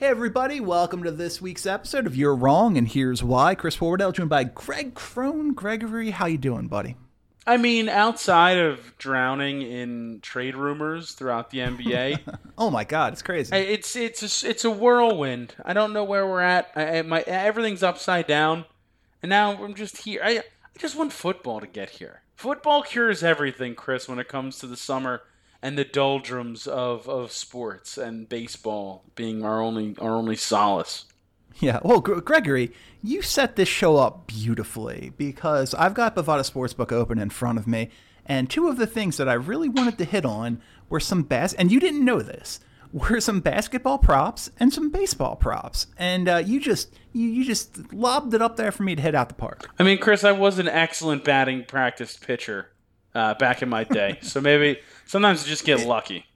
Hey everybody, welcome to this week's episode of You're Wrong and Here's Why. Chris Horwedel joined by Greg Crone. Gregory, how you doing, buddy? I mean, outside of drowning in trade rumors throughout the NBA, Oh my god, it's crazy. It's it's a, it's a whirlwind. I don't know where we're at. I, my everything's upside down, and now I'm just here. I I just want football to get here. Football cures everything, Chris. When it comes to the summer and the doldrums of, of sports and baseball being our only our only solace. Yeah, well, Gr- Gregory, you set this show up beautifully because I've got Bovada Sportsbook open in front of me, and two of the things that I really wanted to hit on were some bas- and you didn't know this, were some basketball props and some baseball props, and uh, you just you, you just lobbed it up there for me to hit out the park. I mean, Chris, I was an excellent batting practice pitcher uh, back in my day, so maybe sometimes you just get lucky.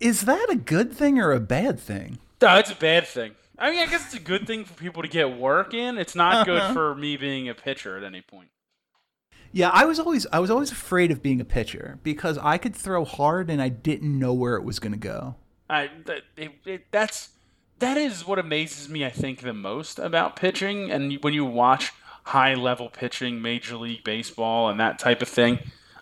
Is that a good thing or a bad thing? No, it's a bad thing. I mean, I guess it's a good thing for people to get work in. It's not good for me being a pitcher at any point. Yeah, I was always I was always afraid of being a pitcher because I could throw hard and I didn't know where it was going to go. I that, it, it, that's that is what amazes me. I think the most about pitching, and when you watch high level pitching, Major League Baseball, and that type of thing,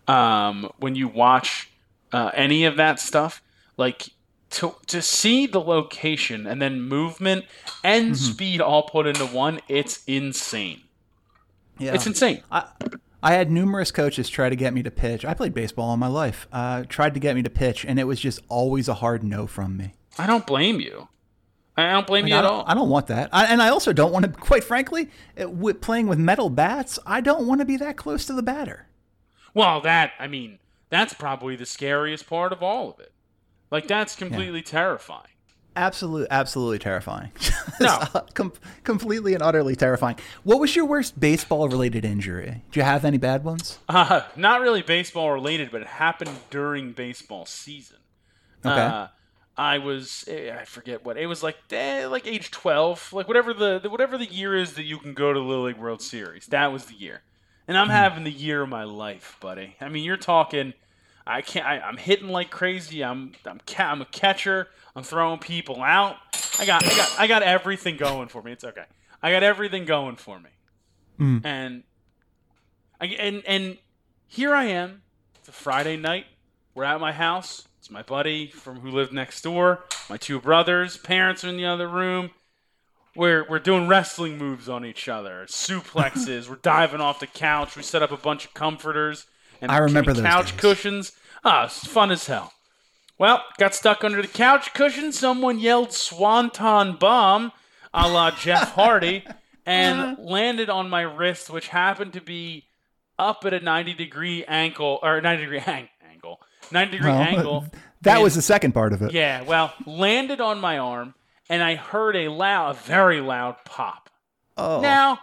um, when you watch uh, any of that stuff, like to to see the location and then movement and speed all put into one, it's insane. Yeah. It's insane. I, I had numerous coaches try to get me to pitch. I played baseball all my life. Uh, tried to get me to pitch, and it was just always a hard no from me. I don't blame you. I don't blame I, you at don't, all. I don't want that. I, and I also don't want to, quite frankly, it, with playing with metal bats, I don't want to be that close to the batter. Well, that I mean, that's probably the scariest part of all of it. Like that's completely terrifying. Absolute, absolutely terrifying. No. Com- completely and utterly terrifying. What was your worst baseball-related injury? Do you have any bad ones? Uh, not really baseball related, but it happened during baseball season. Okay. Uh, I was eh, I forget what it was like eh, like age twelve, like whatever the, the whatever the year is that you can go to the Little League World Series. That was the year, and I'm having the year of my life, buddy. I mean, you're talking. I can't. I, I'm hitting like crazy. I'm I'm ca- I'm a catcher. I'm throwing people out. I got I got I got everything going for me. It's okay. I got everything going for me. Hmm. And I, and and here I am. It's a Friday night. We're at my house. It's my buddy from who lived next door. My two brothers. Parents are in the other room. We're we're doing wrestling moves on each other. Suplexes. we're diving off the couch. We set up a bunch of comforters and I remember those couch days. cushions. Ah, it's fun as hell. Well, got stuck under the couch cushion. Someone yelled "Swanton bomb," a la Jeff Hardy, and landed on my wrist, which happened to be up at a 90 degree ankle or 90 degree hang- angle, 90 degree Well, angle. That and- was the second part of it. yeah. Well, landed on my arm, and I heard a loud, a very loud pop. Oh. Now,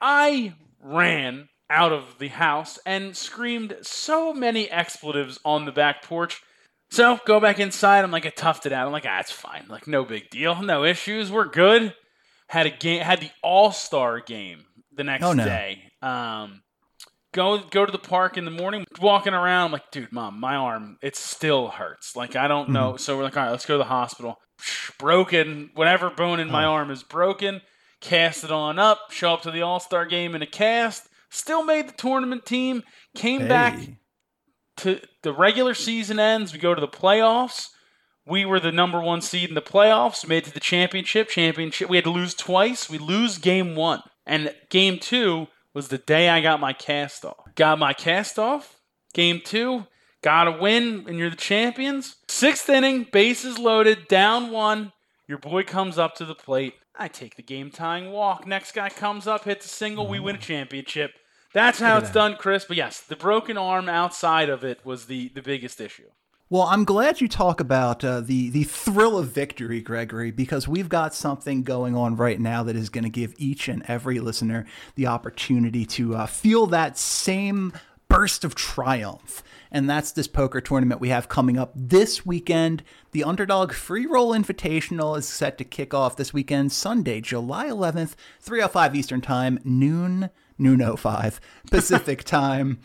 I ran out of the house and screamed so many expletives on the back porch. So go back inside. I'm like, I toughed it out. I'm like, ah, it's fine. Like, no big deal. No issues. We're good. Had a game. Had the All Star game the next Oh, no. day. Um, go go to the park in the morning. Walking around, I'm like, dude, mom, my arm it still hurts. Like I don't know. So we're like, all right, let's go to the hospital. Broken. Whatever bone in my arm is broken. Cast it on up. Show up to the All Star game in a cast. Still made the tournament team. Came back to the regular season ends. We go to the playoffs. We were the number one seed in the playoffs. Made to the championship. Championship. We had to lose twice. We lose game one, and game two was the day I got my cast off. Got my cast off. Game two. Got a win, and you're the champions. Sixth inning, bases loaded, down one. Your boy comes up to the plate. I take the game tying walk. Next guy comes up, hits a single. We win a championship. That's how it's that. done, Chris. But yes, the broken arm outside of it was the, the biggest issue. Well, I'm glad you talk about uh, the the thrill of victory, Gregory, because we've got something going on right now that is going to give each and every listener the opportunity to uh, feel that same burst of triumph. And that's this poker tournament we have coming up this weekend. The Underdog Free Roll Invitational is set to kick off this weekend, Sunday, July 11th, 3:05 Eastern Time, noon, noon 05 Pacific Time.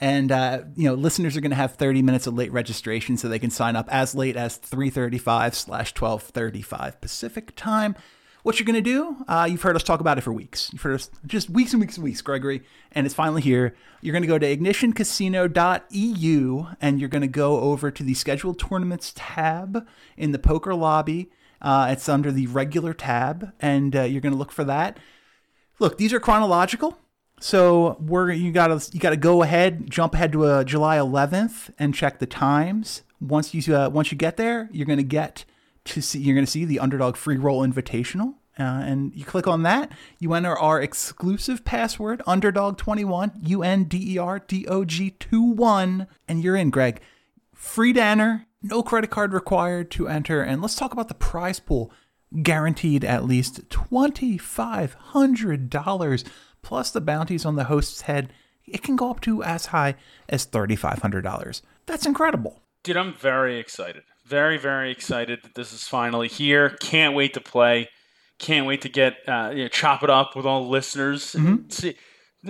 And uh, you know, listeners are going to have 30 minutes of late registration, so they can sign up as late as 3:35 slash 12:35 Pacific time. What you're going to do? Uh, you've heard us talk about it for weeks. You've heard us just weeks and weeks and weeks, Gregory, and it's finally here. You're going to go to ignitioncasino.eu and you're going to go over to the scheduled tournaments tab in the poker lobby. Uh, it's under the regular tab, and uh, you're going to look for that. Look, these are chronological. So we're you gotta you gotta go ahead, jump ahead to uh, July 11th and check the times. Once you uh, once you get there, you're gonna get to see you're gonna see the Underdog Free Roll Invitational, uh, and you click on that. You enter our exclusive password Underdog21 U N D E R D O G 21, and you're in, Greg. Free to enter, no credit card required to enter, and let's talk about the prize pool. Guaranteed at least twenty five hundred dollars plus the bounties on the host's head, it can go up to as high as $3,500. That's incredible. Dude, I'm very excited. Very, very excited that this is finally here. Can't wait to play. Can't wait to get uh, you know, chop it up with all the listeners. Mm-hmm. See,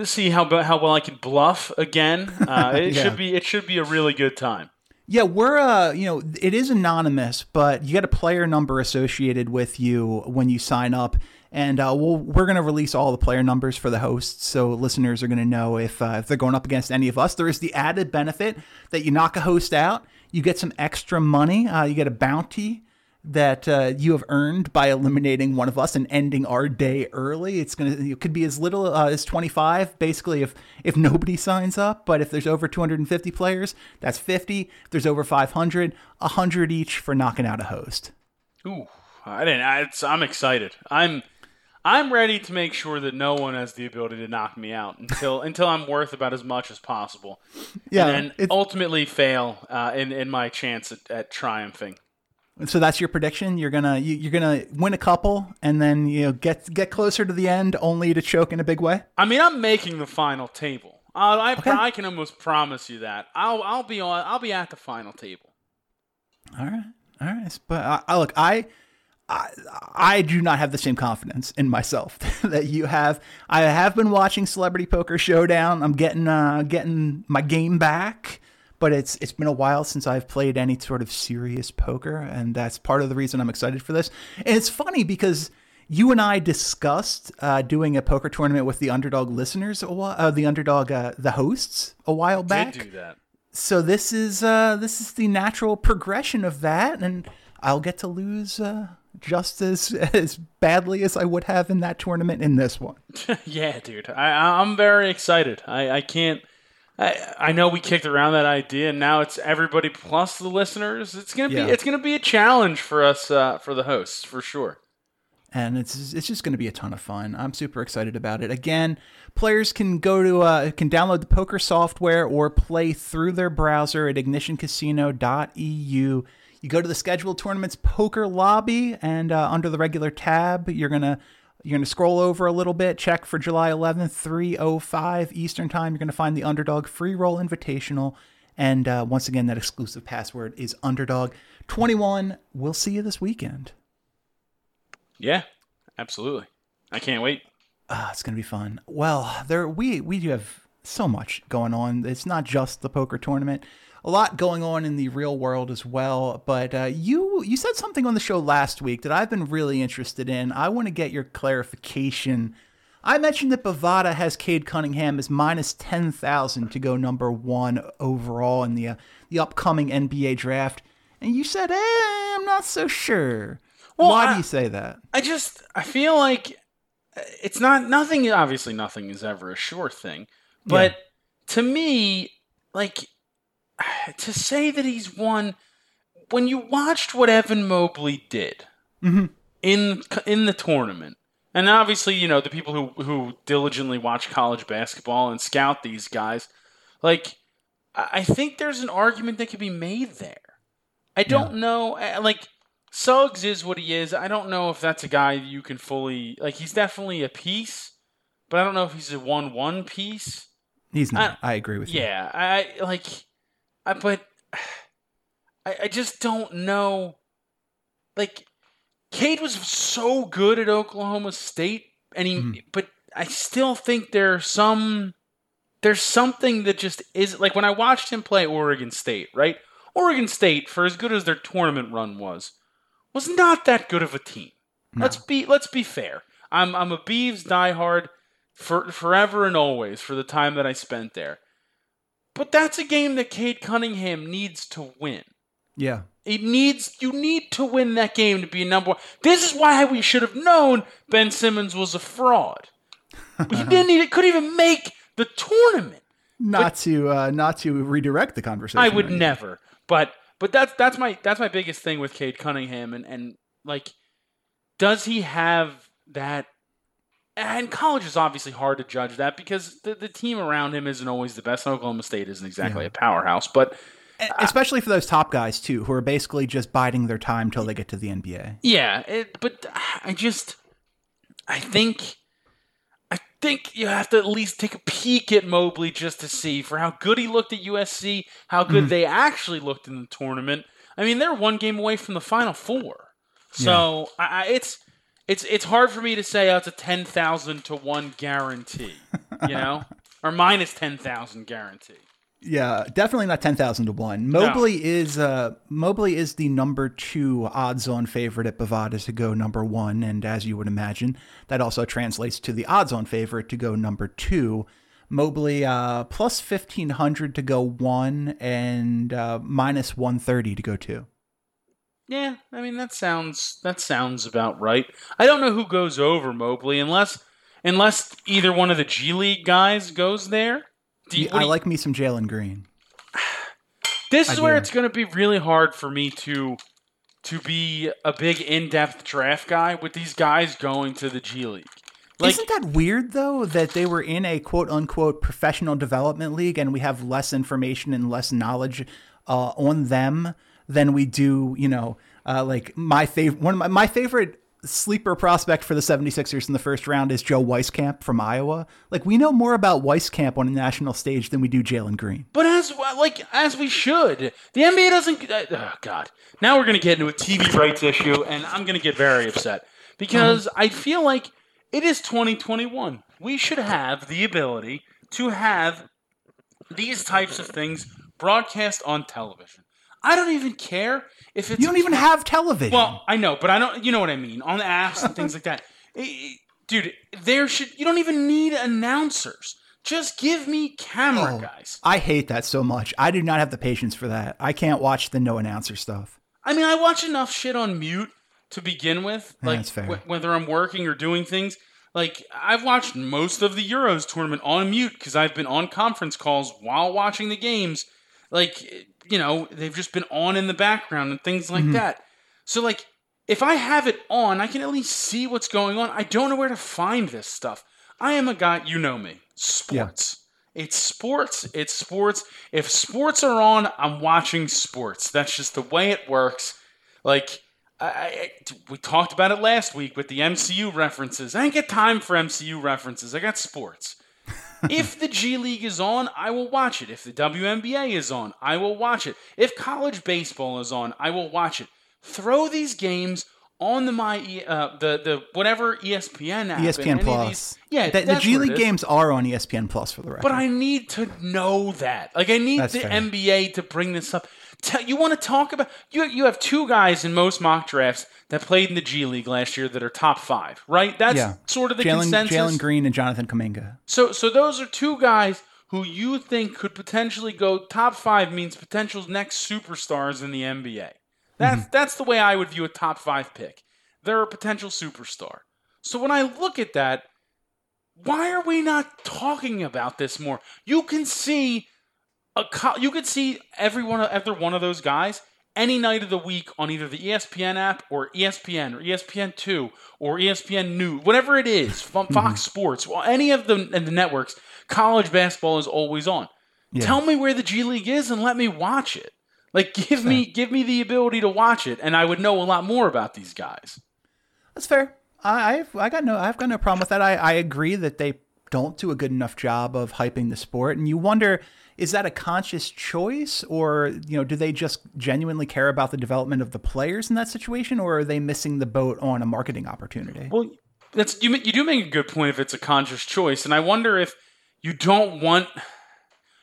see how how well I can bluff again. Uh, it yeah. should be it should be a really good time. Yeah, we're uh, you know, it is anonymous, but you get a player number associated with you when you sign up, and uh, we'll, we're going to release all the player numbers for the hosts, so listeners are going to know if uh, if they're going up against any of us. There is the added benefit that you knock a host out, you get some extra money, uh, you get a bounty that uh, you have earned by eliminating one of us and ending our day early. It's gonna it could be as little uh, as 25, basically if if nobody signs up. But if there's over 250 players, that's 50. If there's over 500, 100 each for knocking out a host. Ooh, I didn't. I, I'm excited. I'm. I'm ready to make sure that no one has the ability to knock me out until until I'm worth about as much as possible. Yeah, and then ultimately fail uh, in in my chance at, at triumphing. So that's your prediction. You're gonna you, are gonna win a couple, and then you know get get closer to the end, only to choke in a big way. I mean, I'm making the final table. I okay. I can almost promise you that. I'll I'll be on. I'll be at the final table. All right, all right. But I, I look, I, I I do not have the same confidence in myself that you have. I have been watching Celebrity Poker Showdown. I'm getting uh getting my game back but it's it's been a while since I've played any sort of serious poker, and that's part of the reason I'm excited for this. And it's funny because you and I discussed uh, doing a poker tournament with the underdog listeners, a while, uh, the underdog, uh, the hosts, a while back. Did do that. So this is uh, this is the natural progression of that, and I'll get to lose uh, just as as badly as I would have in that tournament in this one. yeah, dude, I, I'm very excited. I, I can't I, I know we kicked around that idea, and now it's everybody plus the listeners. It's gonna be yeah. it's gonna be a challenge for us uh, for the hosts for sure. And it's it's just going to be a ton of fun. I'm super excited about it. Again, players can go to uh, can download the poker software or play through their browser at ignitioncasino.eu. You go to the scheduled tournaments poker lobby, and uh, under the regular tab, you're gonna you're going to scroll over a little bit, check for July 11th, 3:05 Eastern Time. You're going to find the Underdog Free Roll Invitational, and uh, once again, that exclusive password is Underdog 21. We'll see you this weekend. Yeah, absolutely. I can't wait. Uh, it's going to be fun. Well, there we we do have so much going on. It's not just the poker tournament a lot going on in the real world as well. But uh, you you said something on the show last week that I've been really interested in. I want to get your clarification. I mentioned that Bovada has Cade Cunningham as minus ten thousand to go number one overall in the uh, the upcoming NBA draft, and you said, eh, I'm not so sure. Well, Why I, do you say that? I just I feel like it's not nothing. Obviously, nothing is ever a sure thing, but yeah. to me, like to say that he's won when you watched what Evan Mobley did mm-hmm. in in the tournament, and obviously you know the people who who diligently watch college basketball and scout these guys, like I think there's an argument that could be made there. I don't know. uh, Like Suggs is what he is. I don't know if that's a guy you can fully like. He's definitely a piece, but I don't know if he's a one-one piece. He's not. I, agree with you. Yeah, I like, I but I, I just don't know. Like, Cade was so good at Oklahoma State, and he, Mhm. but I still think there's some, there's something that just is like when I watched him play Oregon State, right? Oregon State, for as good as their tournament run was, was not that good of a team. No. Let's be let's be fair. I'm I'm a Beavs diehard for forever and always for the time that I spent there. But that's a game that Cade Cunningham needs to win. Yeah. It needs you need to win that game to be number one. This is why we should have known Ben Simmons was a fraud. he didn't even couldn't even make the tournament. Not to uh, not to redirect the conversation. I would anything. never. But but that's that's my that's my biggest thing with Cade Cunningham and and like does he have that and college is obviously hard to judge that because the, the team around him isn't always the best. Oklahoma State isn't exactly a powerhouse, but E- uh, Especially for those top guys too, who are basically just biding their time till they get to the NBA. Yeah, it, but I just, I think, I think you have to at least take a peek at Mobley just to see for how good he looked at USC, how good mm-hmm. they actually looked in the tournament. I mean, they're one game away from the Final Four, so I, I, it's it's it's hard for me to say oh, it's a ten thousand to one guarantee, you know, or minus ten thousand guarantee. Yeah, definitely not ten thousand to one. Mobley is uh, Mobley is the number two odds-on favorite at Bovada to go number one, and as you would imagine, that also translates to the odds-on favorite to go number two. Mobley uh, plus fifteen hundred to go one, and uh, minus one thirty to go two. Yeah, I mean that sounds that sounds about right. I don't know who goes over Mobley unless unless either one of the G League guys goes there. You- what I do you- like me some Jalen Green. this is I where do. it's going to be really hard for me to to be a big in-depth draft guy with these guys going to the G League. Like Isn't that weird though that they were in a quote unquote professional development league and we have less information and less knowledge uh, on them than we do, you know, uh, like my favorite one of my, my favorite sleeper prospect for the 76ers in the first round is Joe Wieskamp from Iowa. Like we know more about Wieskamp on a national stage than we do Jalen Green. But as like as we should, the NBA doesn't. Uh, oh God! Now we're gonna get into a TV rights issue, and I'm gonna get very upset because I feel like it is 2021. We should have the ability to have these types of things broadcast on television. I don't even care if it's You don't even have television. well, I know, but I don't. You know what I mean on the apps and things like that. Dude, there should you don't even need announcers. Just give me camera Oh. guys. I hate that so much. I do not have the patience for that. I can't watch the no announcer stuff. I mean, I watch enough shit on mute to begin with, Yeah, like that's fair. wh- whether I'm working or doing things. Like I've watched most of the Euros tournament on mute because I've been on conference calls while watching the games. Like you know, they've just been on in the background and things Mm-hmm. like that. So like, if I have it on, I can at least see what's going on. I don't know where to find this stuff. I am a guy, you know me, sports. It's sports. It's sports. If sports are on, I'm watching sports. That's just the way it works. Like I, I, we talked about it last week with the MCU references. I ain't got time for MCU references. I got sports. If the G League is on, I will watch it. If the WNBA is on, I will watch it. If college baseball is on, I will watch it. Throw these games on the my uh, the the whatever ESPN app. ESPN Plus. these- yeah, the, the G League games are on ESPN Plus for the record. But I need to know that. Like I need That's the fair. NBA to bring this up. Tell, you want to talk about you? You have two guys in most mock drafts that played in the G League last year that are top five, right? That's yeah, sort of the Jalen consensus. Jalen Green and Jonathan Kuminga. So, so those are two guys who you think could potentially go top five means potential next superstars in the NBA. That's Mm-hmm. that's the way I would view a top five pick. They're a potential superstar. So when I look at that, why are we not talking about this more? You can see co- you could see every one of every one of those guys any night of the week on either the ESPN app or ESPN or E ESPN two or ESPN New, whatever it is, from mm-hmm. Fox Sports, well, any of the, and the networks. College basketball is always on. Yeah. Tell me where the G League is and let me watch it. Like give me give me the ability to watch it, and I would know a lot more about these guys. That's fair. I I've, I got no I've got no problem with that. I, I agree that they don't do a good enough job of hyping the sport, and you wonder is that a conscious choice, or you know, do they just genuinely care about the development of the players in that situation, or are they missing the boat on a marketing opportunity? Well, that's you. You do make a good point if it's a conscious choice, and I wonder if you don't want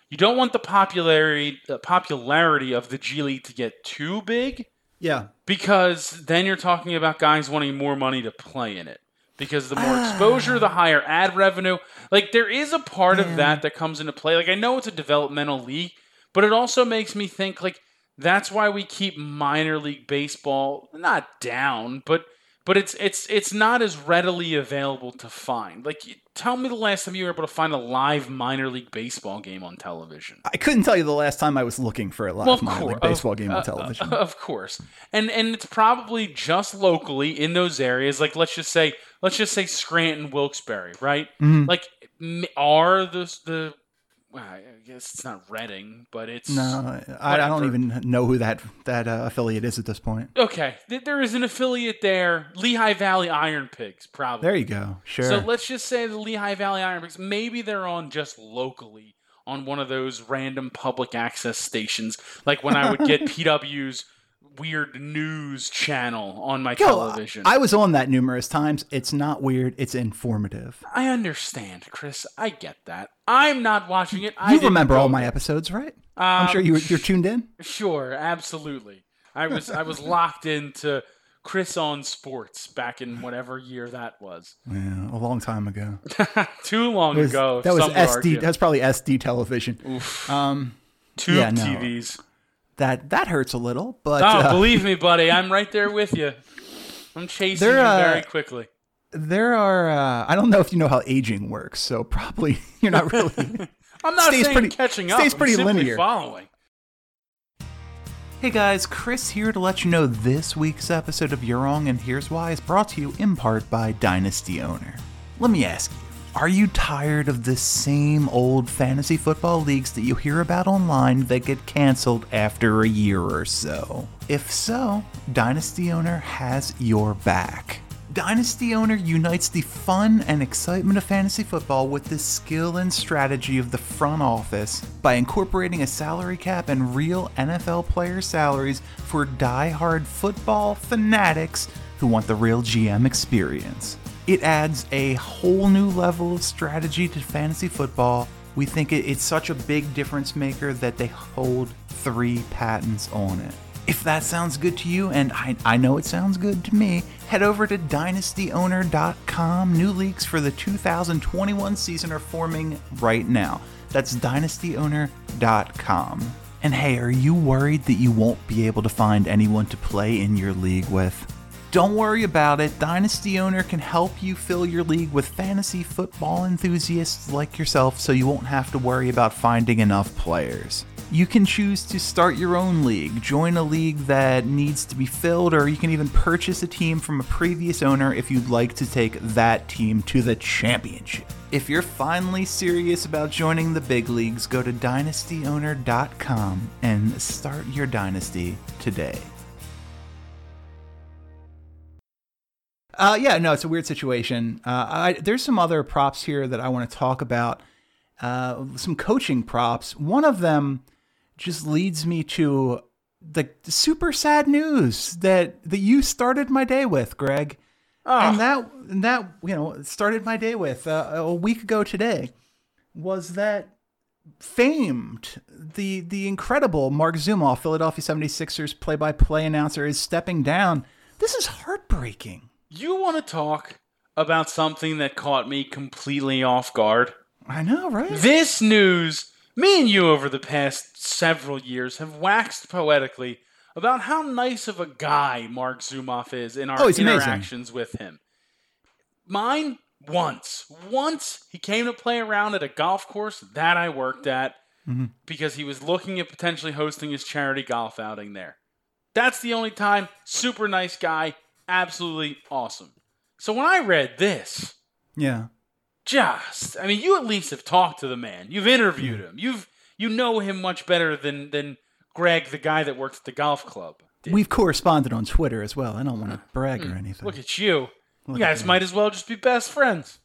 you don't want the popularity the popularity of the G League to get too big yeah, because then you're talking about guys wanting more money to play in it. Because the more Ah. exposure, the higher ad revenue. Like there is a part of that that comes into play. Like I know it's a developmental league, but it also makes me think like that's why we keep minor league baseball not down, but but it's it's it's not as readily available to find. Like tell me the last time you were able to find a live minor league baseball game on television. I couldn't tell you the last time I was looking for a live Well, minor course, league baseball of- game uh, on television. uh, of course, and and it's probably just locally in those areas. Like let's just say, let's just say Scranton, Wilkes-Barre, right? Mm-hmm. Like are the the well, I guess it's not Reading, but it's no, I, I don't even know who that that uh, affiliate is at this point. Okay, there is an affiliate there, Lehigh Valley Iron Pigs, probably. There you go. Sure. So let's just say the Lehigh Valley Iron Pigs, maybe they're on just locally on one of those random public access stations, like when I would get PW's weird news channel on my Yo, television. I was on that numerous times. It's not weird. It's informative. I understand, Chris. I get that. I'm not watching it. I You remember all my episodes, right? I'm sure Um, you you're tuned in. Sure, absolutely. I was I was locked into Chris on Sports back in whatever year that was. Yeah, a long time ago. Too long was- ago. that was some would argue. SD. That was probably SD television. Um, Tube yeah, no. TVs. That that hurts a little, but Oh, uh, believe me, buddy, I'm right there with you. I'm chasing They're, you uh, very quickly. there are. Uh, I don't know if you know how aging works, so probably you're not really. I'm not stays pretty- catching up. stays pretty linear. Following. Hey guys, Chris here to let you know this week's episode of You're Wrong and Here's Why is brought to you in part by Dynasty Owner. Let me ask you, are you tired of the same old fantasy football leagues that you hear about online that get canceled after a year or so? If so, Dynasty Owner has your back. Dynasty Owner unites the fun and excitement of fantasy football with the skill and strategy of the front office by incorporating a salary cap and real NFL player salaries for die-hard football fanatics who want the real GM experience. It adds a whole new level of strategy to fantasy football. We think it's such a big difference maker that they hold three patents on it. If that sounds good to you, and I, I know it sounds good to me, head over to dynastyowner.com. New leagues for the 2021 season are forming right now. That's dynastyowner.com. And hey, are you worried that you won't be able to find anyone to play in your league with? Don't worry about it. Dynasty Owner can help you fill your league with fantasy football enthusiasts like yourself so you won't have to worry about finding enough players. You can choose to start your own league, join a league that needs to be filled, or you can even purchase a team from a previous owner if you'd like to take that team to the championship. If you're finally serious about joining the big leagues, go to dynastyowner.com and start your dynasty today. Uh, yeah, no, it's a weird situation. Uh, I, there's some other props here that I want to talk about. Uh, some coaching props. One of them just leads me to the super sad news that that you started my day with, Greg, and that and that you know started my day with uh, a week ago today was that famed the the incredible Marc Zumoff, Philadelphia 76ers play-by-play announcer, is stepping down. This is heartbreaking. You want to talk about something that caught me completely off guard? I know, right? This news, me and you over the past several years have waxed poetically about how nice of a guy Marc Zumoff is in our Oh, he's amazing. interactions with him. Mine, once. Once he came to play around at a golf course that I worked at Mm-hmm. because he was looking at potentially hosting his charity golf outing there. That's the only time. Super nice guy. Absolutely awesome. So when I read this, Yeah. just I mean, you at least have talked to the man. You've interviewed him. You've you know him much better than than Greg, the guy that worked at the golf club. did. We've corresponded on Twitter as well. I don't want to brag or anything. Look at you. Look you guys might as well just be best friends.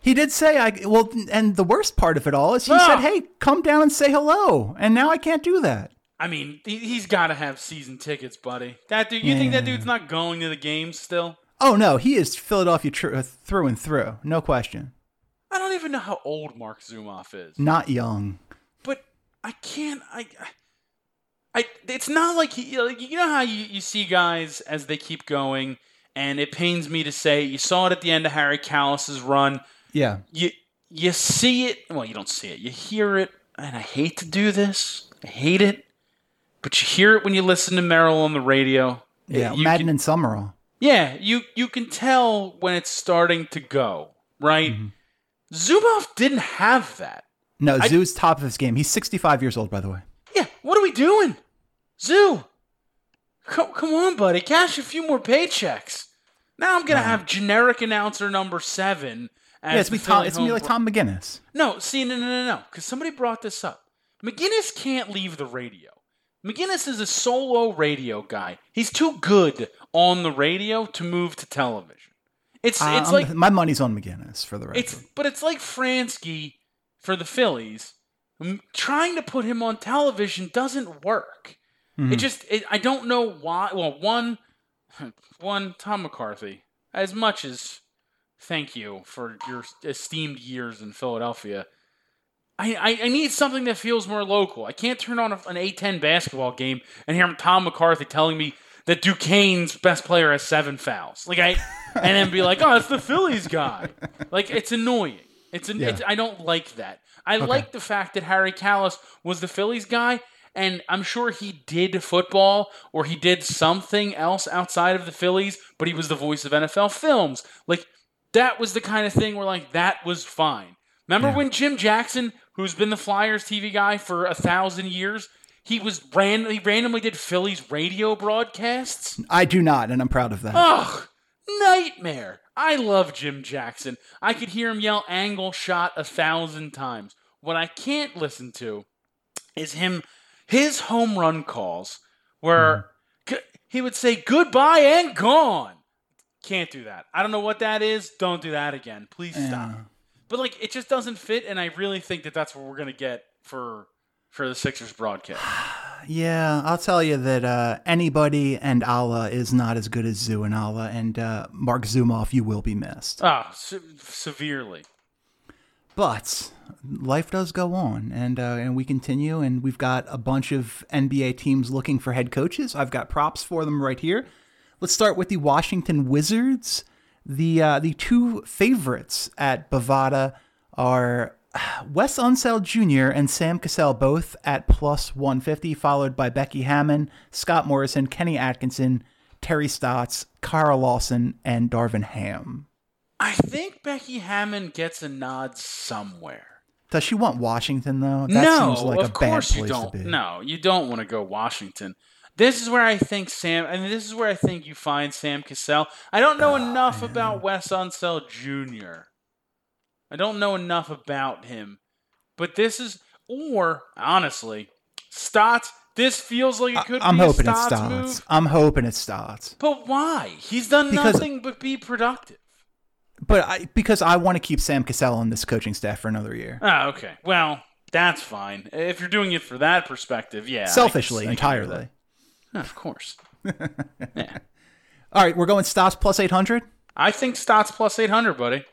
He did say I well, and the worst part of it all is he Ah. said, "Hey, come down and say hello," and now I can't do that. I mean, he, he's got to have season tickets, buddy. That dude, you think that dude's not going to the games still? Oh no, he is Philadelphia tr- uh, through and through, no question. I don't even know how old Marc Zumoff is. Not young. but I can't. I, I, it's not like he. Like, you know how you, you see guys as they keep going, and it pains me to say you saw it at the end of Harry Kalas's run. Yeah, You you see it. Well, you don't see it. You hear it, and I hate to do this. I hate it, but you hear it when you listen to Merrill on the radio. yeah. You Madden can- and Summerall. yeah, you you can tell when it's starting to go right. Mm-hmm. Zumoff didn't have that. No, I- Zoo's top of his game. He's 65 years old, by the way. Yeah, what are we doing? Zoo, come, come on, buddy. Cash a few more paychecks. Now I'm going to have generic announcer number seven. Yeah, it's, be Tom, it's gonna be like Tom McGinnis. No, see, no, no, no, no. Because somebody brought this up. McGinnis can't leave the radio. McGinnis is a solo radio guy. He's too good on the radio to move to television. It's Uh, it's I'm- like my money's on McGinnis for the record. it's but it's like Franzke for the Phillies. Trying to put him on television doesn't work. Mm-hmm. It just it, I don't know why. Well, one one Tom McCarthy. As much as thank you for your esteemed years in Philadelphia. I, I, I need something that feels more local. I can't turn on a, an A10 basketball game and hear Tom McCarthy telling me that Duquesne's best player has seven fouls. Like I, and then be like, oh, it's the Phillies guy. Like it's annoying. It's, an, Yeah. it's I don't like that. I like the fact that Harry Kalas was the Phillies guy, and I'm sure he did football or he did something else outside of the Phillies, but he was the voice of NFL films. Like that was the kind of thing where like that was fine. Remember when Jim Jackson, who's been the Flyers TV guy for a thousand years, he was ran he randomly did Phillies radio broadcasts? I do not, and I'm proud of that. Ugh, nightmare. I love Jim Jackson. I could hear him yell angle shot a thousand times. What I can't listen to is him, his home run calls where hmm. g- he would say goodbye and gone. Can't do that. I don't know what that is. Don't do that again. Please stop. But like, it just doesn't fit, and I really think that that's what we're gonna get for for the Sixers broadcast. Yeah, I'll tell you that uh, anybody and Alaa is not as good as Zoo and Alaa, and uh, Marc Zumoff, you will be missed. Ah, se- severely. But life does go on, and uh, and we continue, and we've got a bunch of NBA teams looking for head coaches. I've got props for them right here. Let's start with the Washington Wizards. The uh, the two favorites at Bovada are Wes Unseld Jr. and Sam Cassell, both at plus 150, followed by Becky Hammon, Scott Morrison, Kenny Atkinson, Terry Stotts, Kara Lawson, and Darvin Ham. I think Becky Hammon gets a nod somewhere. Does she want Washington though? That no, seems like of a course bad you place don't. to be. No, you don't want to go Washington. This is where I think Sam. I mean, this is where I think you find Sam Cassell. I don't know ah, enough about Wes Unseld Jr. I don't know enough about him, but this is, or honestly, Stotts. This feels like it could I'm be a hoping it Stotts starts. move. I'm hoping it starts. But why? He's done Because- nothing but be productive. But I because I want to keep Sam Cassell on this coaching staff for another year. Oh, okay. Well, that's fine. If you're doing it for that perspective, yeah. I Selfishly, I can hear entirely. That. Of course. yeah. All right, we're going Stotts plus 800. I think Stotts plus 800, buddy.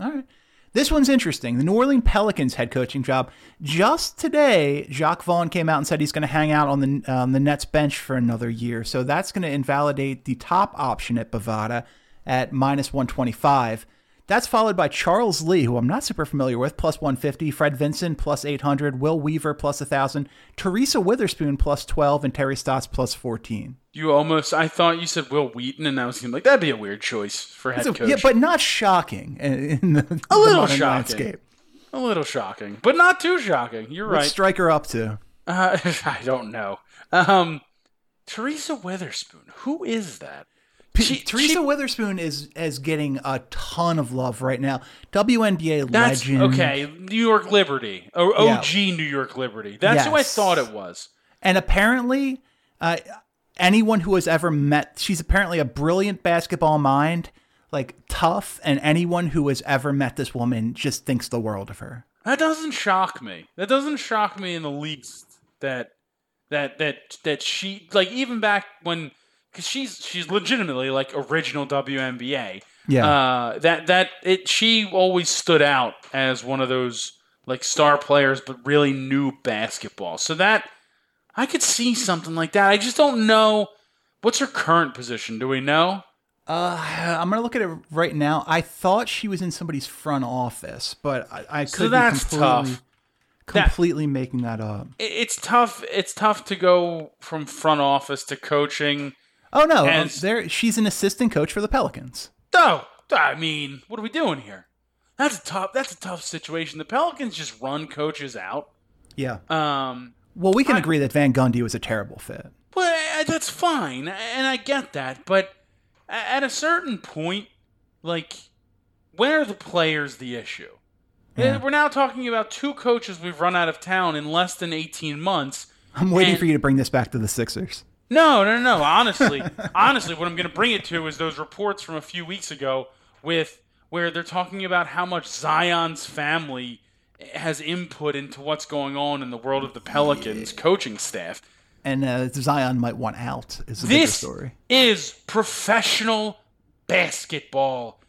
All right. This one's interesting. The New Orleans Pelicans head coaching job. Just today, Jacque Vaughn came out and said he's going to hang out on the um, the Nets bench for another year. So that's going to invalidate the top option at Bovada at minus 125. That's followed by Charles Lee, who I'm not super familiar with, plus 150. Fred Vinson, plus 800. Will Weaver, plus 1,000. Teresa Weatherspoon, plus 12. And Terry Stotts, plus 14. You almost, I thought you said Will Wheaton, and I was like, that'd be a weird choice for head So, coach. yeah, but not shocking in the, the little shocking. landscape. a little shocking, but not too shocking. You're What's right. Striker up to? Uh, I don't know. Um, Teresa Weatherspoon, who is that? P- She- Teresa she- Weatherspoon is is getting a ton of love right now. WNBA That's legend. okay. New York Liberty, Yeah. OG New York Liberty. That's who I thought it was. And apparently, uh, anyone who has ever met, she's apparently a brilliant basketball mind, like tough, and anyone who has ever met this woman just thinks the world of her. That doesn't shock me. That doesn't shock me in the least. That that that that she like even back when because she's she's legitimately like original WNBA. Yeah. Uh, that that it she always stood out as one of those like star players, but really knew basketball. So that I could see something like that. I just don't know what's her current position. Do we know? Uh, I'm gonna look at it right now. I thought she was in somebody's front office, but I, I could So be completely, tough. That- making that up. It's tough. It's tough to go from front office to coaching. Oh no, um, there she's an assistant coach for the Pelicans. No, I mean, what are we doing here? That's a tough. That's a tough situation. The Pelicans just run coaches out. Yeah. Um, Well, we can I- agree that Van Gundy was a terrible fit. uh, that's fine, and I get that. But at a certain point, like, when are the players the issue? Yeah. We're now talking about two coaches we've run out of town in less than eighteen months. I'm waiting And- for you to bring this back to the Sixers. No, no, no. Honestly, honestly, what I'm going to bring it to is those reports from a few weeks ago with where they're talking about how much Zion's family has input into what's going on in the world of the Pelicans coaching staff. And uh, Zion might want out. Is the This story. is professional basketball.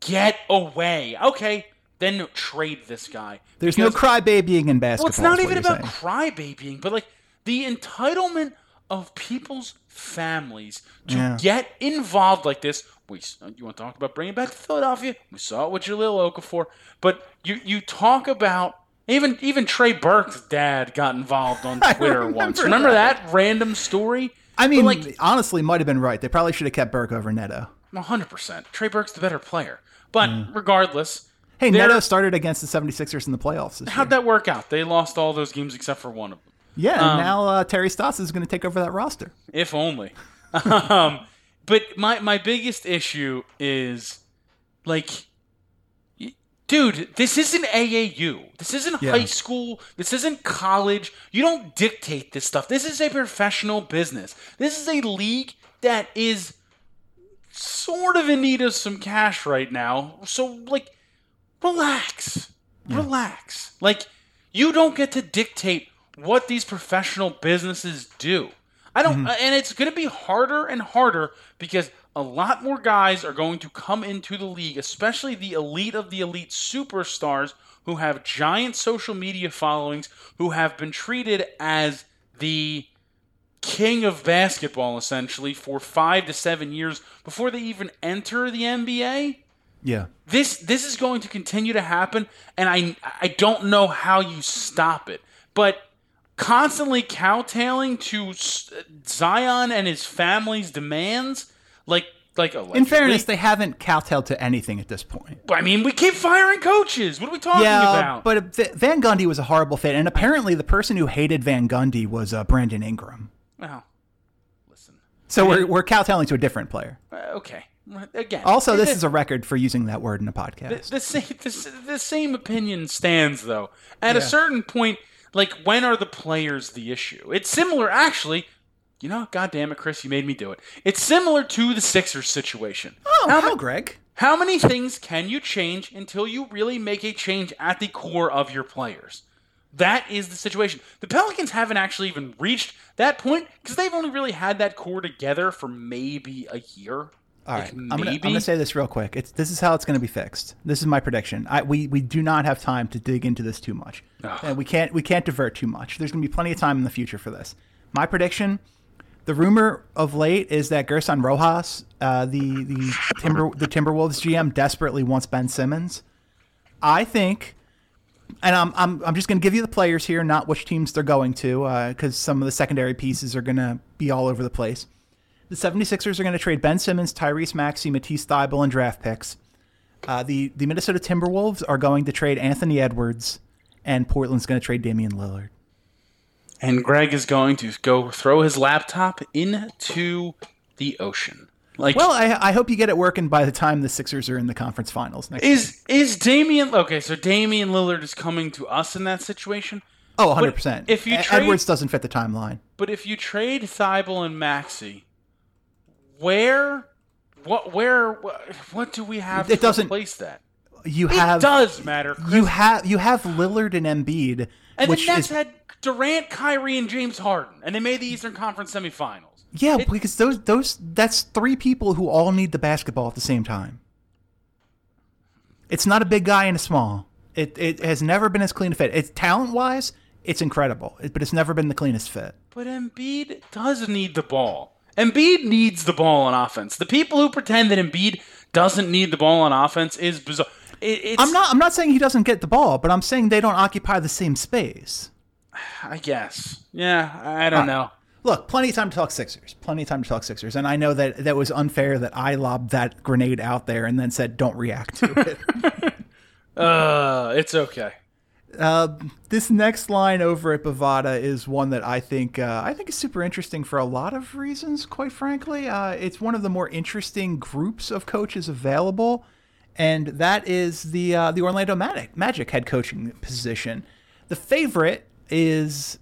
Get away. Okay, then trade this guy. There's no crybabying in basketball. well, it's not even about saying. crybabying, but like the entitlement of people's families to Yeah. get involved like this. We, uh, you want to talk about bringing back to Philadelphia? We saw it with Jahlil Okafor, but you you talk about even even Trey Burke's dad got involved on Twitter once. remember Remember that random story? I mean, But, like honestly, might have been right. They probably should have kept Burke over Neto. hundred percent. Trey Burke's the better player, but regardless. Hey, Neto started against the 76ers in the playoffs this How'd year. that work out? They lost all those games except for one of them. Yeah, um, now uh, Terry Stotts is going to take over that roster. If only. um, but my my biggest issue is like, y- dude, this isn't AAU. This isn't Yeah. high school. This isn't college. You don't dictate this stuff. This is a professional business. This is a league that is sort of in need of some cash right now. So like, relax, relax. Like, you don't get to dictate what these professional businesses do. I don't, mm-hmm. and it's going to be harder and harder because a lot more guys are going to come into the league, especially the elite of the elite superstars who have giant social media followings, who have been treated as the king of basketball essentially for five to seven years before they even enter the NBA Yeah. this this is going to continue to happen and i i don't know how you stop it but constantly cowtailing to zion and his family's demands like like In fairness, they haven't kowtowed to anything at this point. i mean we keep firing coaches what are we talking Yeah, about but Van Gundy was a horrible fit, and apparently the person who hated Van Gundy was uh, Brandon Ingram. well listen So we're we're kowtowing to a different player. uh, okay again Also, this is a record for using that word in a podcast. the same the, the same opinion stands though. At a certain point, like when are the players the issue? It's similar actually. You know, God damn it, Chris, you made me do it. It's similar to the Sixers situation. oh, how, how, Greg? how many things can you change until you really make a change at the core of your players? That is the situation. The Pelicans haven't actually even reached that point because they've only really had that core together for maybe a year. All Like, I'm gonna, I'm gonna say this real quick. It's this is how it's gonna be fixed. This is my prediction. I, we we do not have time to dig into this too much, and we can't we can't divert too much. There's gonna be plenty of time in the future for this. My prediction: the rumor of late is that Gersson Rosas, uh, the the Timber the Timberwolves GM, desperately wants Ben Simmons. I think, and I'm I'm I'm just gonna give you the players here, not which teams they're going to, because some of the secondary pieces are gonna be all over the place. The 76ers are going to trade Ben Simmons, Tyrese Maxey, Matisse Thybulle, and draft picks. Uh, the, the Minnesota Timberwolves are going to trade Anthony Edwards, and Portland's going to trade Damian Lillard. And Greg is going to go throw his laptop into the ocean. Like, Well, I, I hope you get it working by the time the Sixers are in the conference finals next year. is is Damian okay? So Damian Lillard is coming to us in that situation. Oh, 100%. if you trade- Edwards doesn't fit the timeline. But if you trade Thybulle and Maxey, where, what, where, what, do we have It to doesn't- replace that? You It have does matter. Chris. you have you have Lillard and Embiid, and which the Nets is had Durant, Kyrie, and James Harden, and they made the Eastern Conference semifinals. yeah, It- because those those that's three people who all need the basketball at the same time. It's not a big guy and a small. It it has never been as clean a fit. It's talent wise, it's incredible, but it's never been the cleanest fit. But Embiid does need the ball. Embiid needs the ball on offense. The people who pretend that Embiid doesn't need the ball on offense is bizarre. It, it's, I'm not I'm not saying he doesn't get the ball, but I'm saying they don't occupy the same space. I guess. Yeah, I don't know. Look, plenty of time to talk Sixers. Plenty of time to talk Sixers. And I know that that was unfair that I lobbed that grenade out there and then said don't react to it. Uh, it's okay. Uh, this next line over at Bovada is one that I think uh, I think is super interesting for a lot of reasons. Quite frankly, uh, it's one of the more interesting groups of coaches available, and that is the uh, the Orlando Magic Magic head coaching position. The favorite is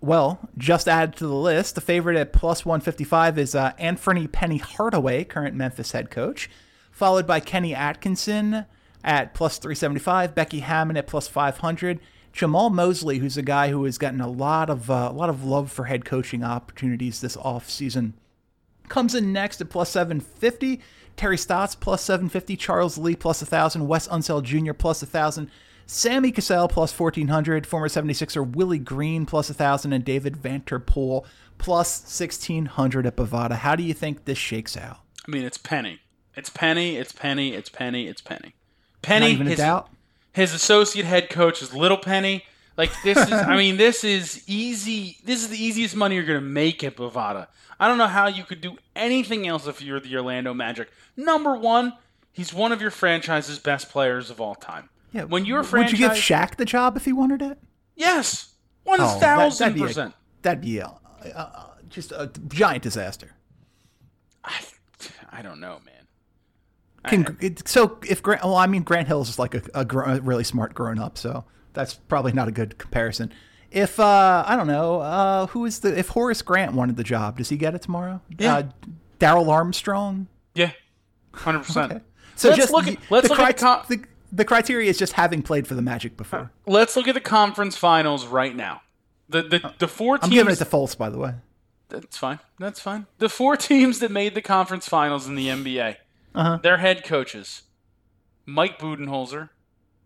well, just added to the list. The favorite at plus 155 is uh, Anthony Penny Hardaway, current Memphis head coach, followed by Kenny Atkinson at plus 375, Becky Hammon at plus 500, Jamahl Mosley, who's a guy who has gotten a lot of uh, a lot of love for head coaching opportunities this offseason, comes in next at plus 750. Terry Stotts plus 750, Charles Lee plus 1,000, Wes Unseld Jr. plus 1,000, Sammy Cassell plus 1,400, former 76er Willie Green plus 1,000, and David Vanterpool plus 1,600 at Bovada. How do you think this shakes out? I mean, it's Penny. It's Penny. It's Penny. It's Penny. It's Penny. Penny. his, doubt? his associate head coach is Little Penny. Like this is, I mean, this is easy. This is the easiest money you're gonna make at Bovada. I don't know how you could do anything else if you're the Orlando Magic. Number one, he's one of your franchise's best players of all time. Yeah. When your franchise Would you give Shaq the job if he wanted it? Yes, one Oh, that- thousand that'd be a- percent. That'd be a, uh, just a giant disaster. I, I don't know, man. Can, it, so if Grant, well, I mean Grant Hill's just like a, a, gr- a really smart grown up, so that's probably not a good comparison. If uh, I don't know, uh, who is the if Horace Grant wanted the job, does he get it tomorrow? Yeah. Uh, Darrell Armstrong. Yeah, hundred percent. So Let's just look at- let's the, look at the com- the, the criteria is just having played for the Magic before. Let's look at the conference finals right now. The the the four Uh, I'm teams. giving it to Fultz, by the way. That's fine. That's fine. The four teams that made the conference finals in the NBA, Uh-huh. their head coaches, Mike Budenholzer,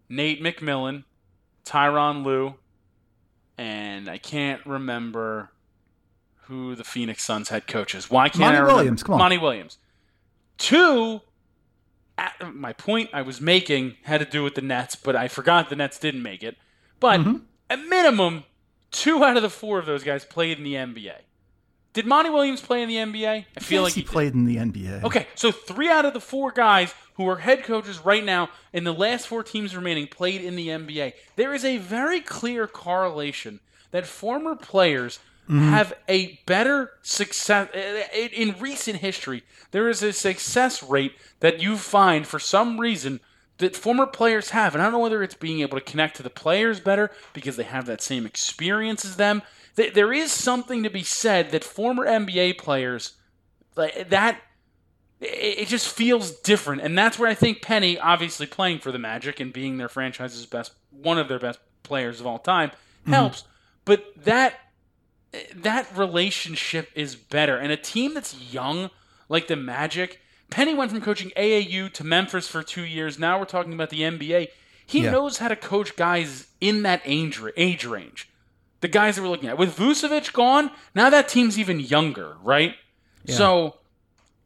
Nate McMillan, Tyronn Lue, and I can't remember who the Phoenix Suns head coach is. Why can't Monty I remember? Williams, come on. Monty Williams. Two. At, my point I was making had to do with the Nets, but I forgot the Nets didn't make it. But Mm-hmm. at minimum, two out of the four of those guys played in the NBA. Did Monty Williams play in the NBA? I feel Yes, like he, he, played in the NBA. Okay, so three out of the four guys who are head coaches right now in the last four teams remaining played in the NBA. There is a very clear correlation that former players mm-hmm. have a better success in recent history. There is a success rate that you find for some reason that former players have, and I don't know whether it's being able to connect to the players better because they have that same experience as them. Th- There is something to be said that former NBA players like that it it just feels different. And that's where i think penny obviously playing for the magic and being their franchise's best one of their best players of all time mm-hmm. helps. But that that relationship is better. And a team that's young like the magic penny went from coaching aau to memphis for two years. Now we're talking about the nba he Yeah. knows how to coach guys in that age, age range the guys that we're looking at with vucevic gone now that team's even younger right so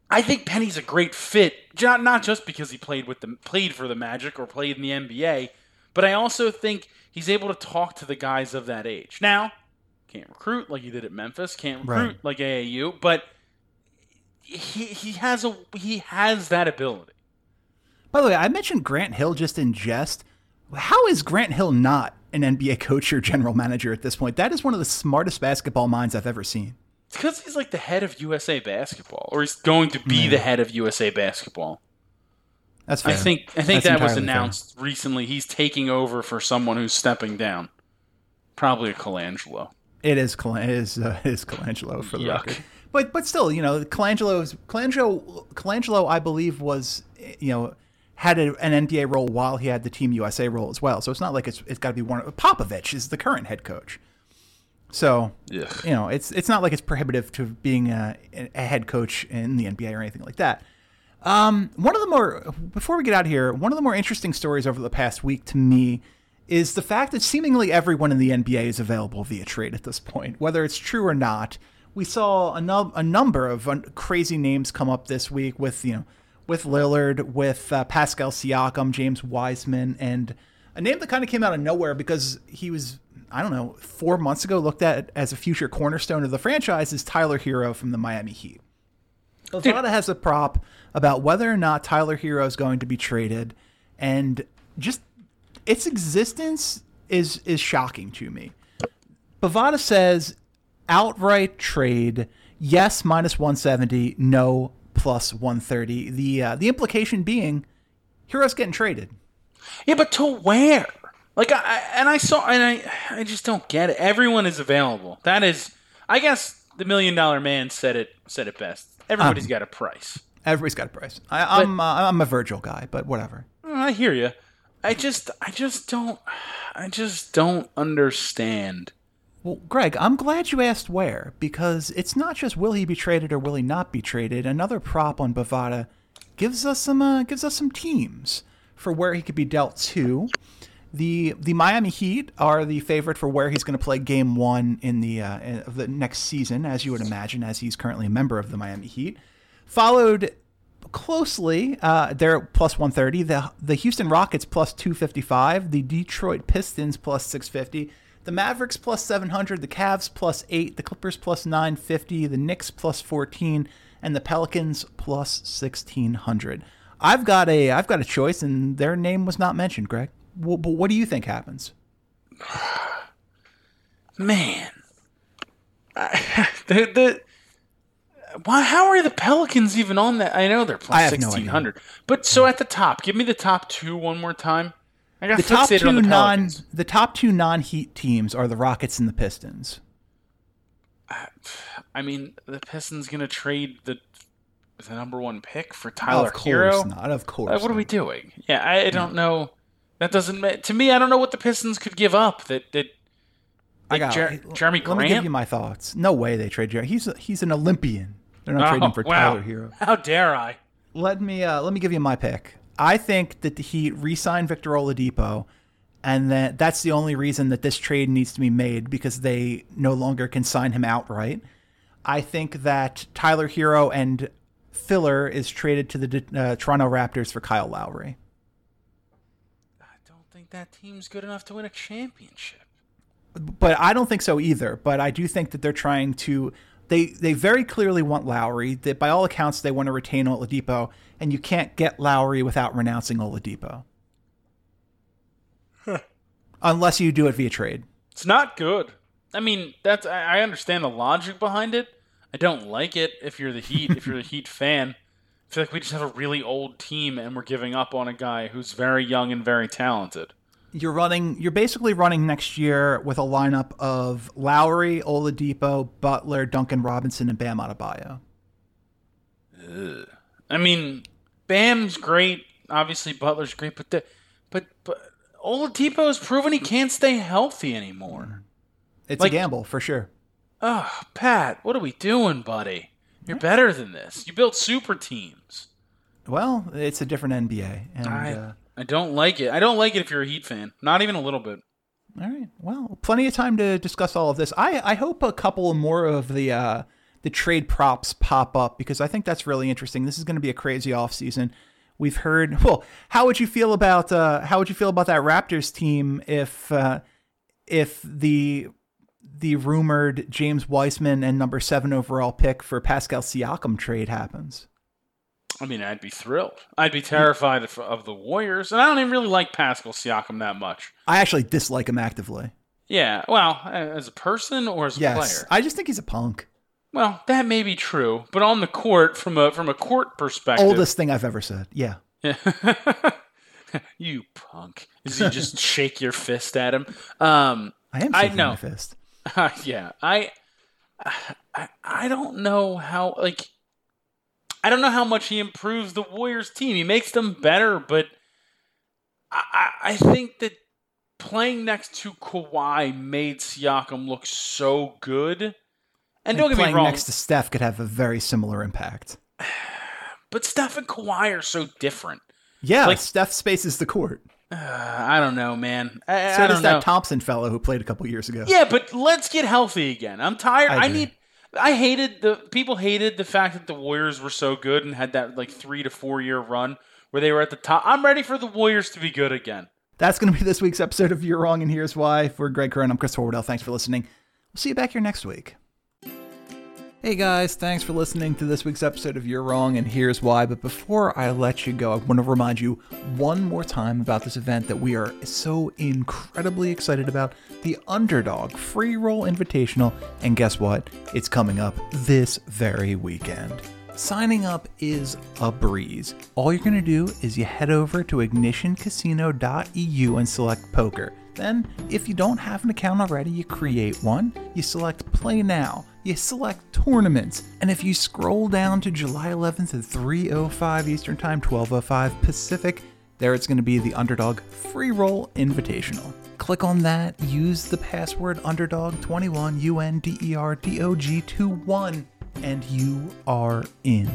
I think Penny's a great fit, not just because he played with the played for the Magic or played in the NBA, but I also think he's able to talk to the guys of that age. Now, can't recruit like he did at Memphis, can't recruit Right. like AAU, but he he has a he has that ability. By the way, I mentioned Grant Hill just in jest. How is Grant Hill not an NBA coach or general manager at this point? That is one of the smartest basketball minds I've ever seen. It's because he's like the head of USA Basketball, or he's going to be the head of USA Basketball. That's fair. I think I think That's that was entirely fair. announced recently. He's taking over for someone who's stepping down, probably a Colangelo. It is Col- it is uh, it is Colangelo for the Yuck. record. But but still, you know, Colangelo's Colangelo Colangelo, I believe, was you know had a, an NBA role while he had the Team USA role as well. So it's not like it's it's got to be one. Popovich is the current head coach. So Ugh. you know, it's it's not like it's prohibitive to being a, a head coach in the NBA or anything like that. Um, one of the more before we get out of here, one of the more interesting stories over the past week to me is the fact that seemingly everyone in the NBA is available via trade at this point, whether it's true or not. We saw a, num- a number of un- crazy names come up this week with you know with Lillard, with uh, Pascal Siakam, James Wiseman, and a name that kind of came out of nowhere because he was I don't know four months ago looked at as a future cornerstone of the franchise is Tyler Herro from the Miami Heat. Bovada has a prop about whether or not Tyler Herro is going to be traded, and just its existence is is shocking to me. Bovada says outright trade, yes minus one seventy, no plus one thirty. The uh, the implication being Herro's getting traded. Yeah, but to where? Like I, and I saw and I I just don't get it. Everyone is available. That is I guess the million dollar man said it said it best. Everybody's got a price. Everybody's got a price. I, I'm uh, I'm a Virgil guy, but whatever. Mm, I hear you. I just I just don't I just don't understand. Well, Greg, I'm glad you asked where because it's not just will he be traded or will he not be traded. Another prop on Bovada gives us some uh, gives us some teams for where he could be dealt to. The the Miami Heat are the favorite for where he's going to play Game One in the uh, of the next season, as you would imagine, as he's currently a member of the Miami Heat. Followed closely, uh, they're plus 130. The the Houston Rockets plus 255. The Detroit Pistons plus 650. The Mavericks plus 700. The Cavs plus eight. The Clippers plus 950. The Knicks plus 14, and the Pelicans plus 1600. I've got a I've got a choice, and their name was not mentioned, Greg. But what do you think happens? Man. I, the the why how are the Pelicans even on that? I know they're plus no sixteen hundred. but so at the top, give me the top two one more time. I got The top two the non the top two non Heat teams are the Rockets and the Pistons. I mean, the Pistons gonna trade the the number one pick for Tyler of course Herro. not. Of course. Uh, what are we doing? Yeah, I, I don't know. That doesn't ma- to me. I don't know what the Pistons could give up. That that I like got Jer- Jeremy Let me give Grant. you my thoughts. No way they trade Jeremy. He's a, he's an Olympian. They're not Oh, trading for wow. Tyler Herro. How dare I? Let me uh, let me give you my pick. I think that the Heat re-sign Victor Oladipo, and that that's the only reason that this trade needs to be made because they no longer can sign him outright. I think that Tyler Herro and Filler is traded to the uh, Toronto Raptors for Kyle Lowry. I don't think that team's good enough to win a championship. but I don't think so either. But I do think that they're trying to. They they very clearly want Lowry. That by all accounts they want to retain Oladipo, and you can't get Lowry without renouncing Oladipo, unless you do it via trade. It's not good. I mean, that's I I understand the logic behind it. I don't like it if you're the Heat. if you're the Heat fan, I feel like we just have a really old team and we're giving up on a guy who's very young and very talented. You're running. You're basically running next year with a lineup of Lowry, Oladipo, Butler, Duncan Robinson, and Bam Adebayo. I mean, Bam's great. Obviously, Butler's great, but the, but but Oladipo has proven he can't stay healthy anymore. It's Like- a gamble for sure. Oh, Pat, what are we doing, buddy? You're better than this. You built super teams. Well, it's a different NBA, and I uh, I don't like it. I don't like it if you're a Heat fan. Not even a little bit. All right. Well, plenty of time to discuss all of this. I, I hope a couple more of the uh, the trade props pop up because I think that's really interesting. This is going to be a crazy offseason. We've heard. Well, how would you feel about uh, how would you feel about that Raptors team if uh, if the the rumored James Wiseman and number seven overall pick for Pascal Siakam trade happens? I mean, I'd be thrilled. I'd be terrified of, of the Warriors, and I don't even really like Pascal Siakam that much. I actually dislike him actively. Yeah, well, as a person or as a Yes, player. I just think he's a punk. Well, that may be true, but on the court, from a from a court perspective, Oldest thing I've ever said. Yeah. you punk. Is you just shake your fist at him? Um, I am I shaking know. my fist. Uh, yeah, I, I, I don't know how like, I don't know how much he improves the Warriors team. He makes them better, but I, I think that playing next to Kawhi made Siakam look so good. And don't get playing me wrong, next to Steph could have a very similar impact. but Steph and Kawhi are so different. Yeah, Like- Steph spaces the court. Uh, I don't know, man. I, So I does that know. Thompson fellow who played a couple years ago. Yeah, but let's get healthy again. I'm tired. I I, need. I hated the people hated the fact that the Warriors were so good and had that like three to four year run where they were at the top. I'm ready for the Warriors to be good again. That's going to be this week's episode of You're Wrong and Here's Why. For Greg Crone, I'm Chris Horwedel. Thanks for listening. We'll see you back here next week. Hey guys, thanks for listening to this week's episode of You're Wrong and Here's Why. But before I let you go, I want to remind you one more time about this event that we are so incredibly excited about the Underdog Free Roll Invitational. And guess what? It's coming up this very weekend. Signing up is a breeze. All you're going to do is you head over to ignitioncasino.eu and select poker. Then, if you don't have an account already, you create one, you select Play Now, you select Tournaments, and if you scroll down to July 11th at 3.05 Eastern Time, 12.05 Pacific, there it's going to be the Underdog Free Roll Invitational. Click on that, use the password Underdog21, U N D E R D O G 21, and you are in.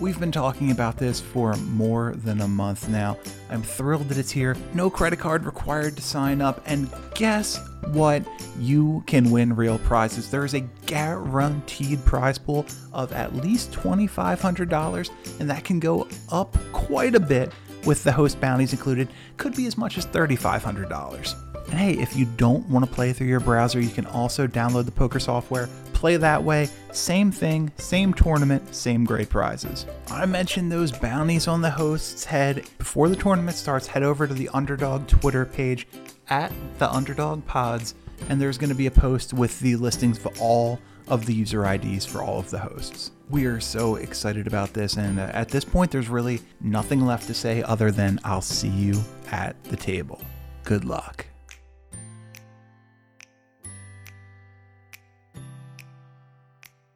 We've been talking about this for more than a month now. I'm thrilled that it's here. No credit card required to sign up. And guess what? You can win real prizes. There is a guaranteed prize pool of at least $2,500, and that can go up quite a bit with the host bounties included. Could be as much as $3,500. And hey, if you don't want to play through your browser, you can also download the poker software, play that way. Same thing, same tournament, same great prizes. I mentioned those bounties on the host's head. Before the tournament starts, head over to the Underdog Twitter page at the Underdog Pods, and there's going to be a post with the listings for all of the user IDs for all of the hosts. We are so excited about this, and uh, at this point, there's really nothing left to say other than I'll see you at the table. Good luck.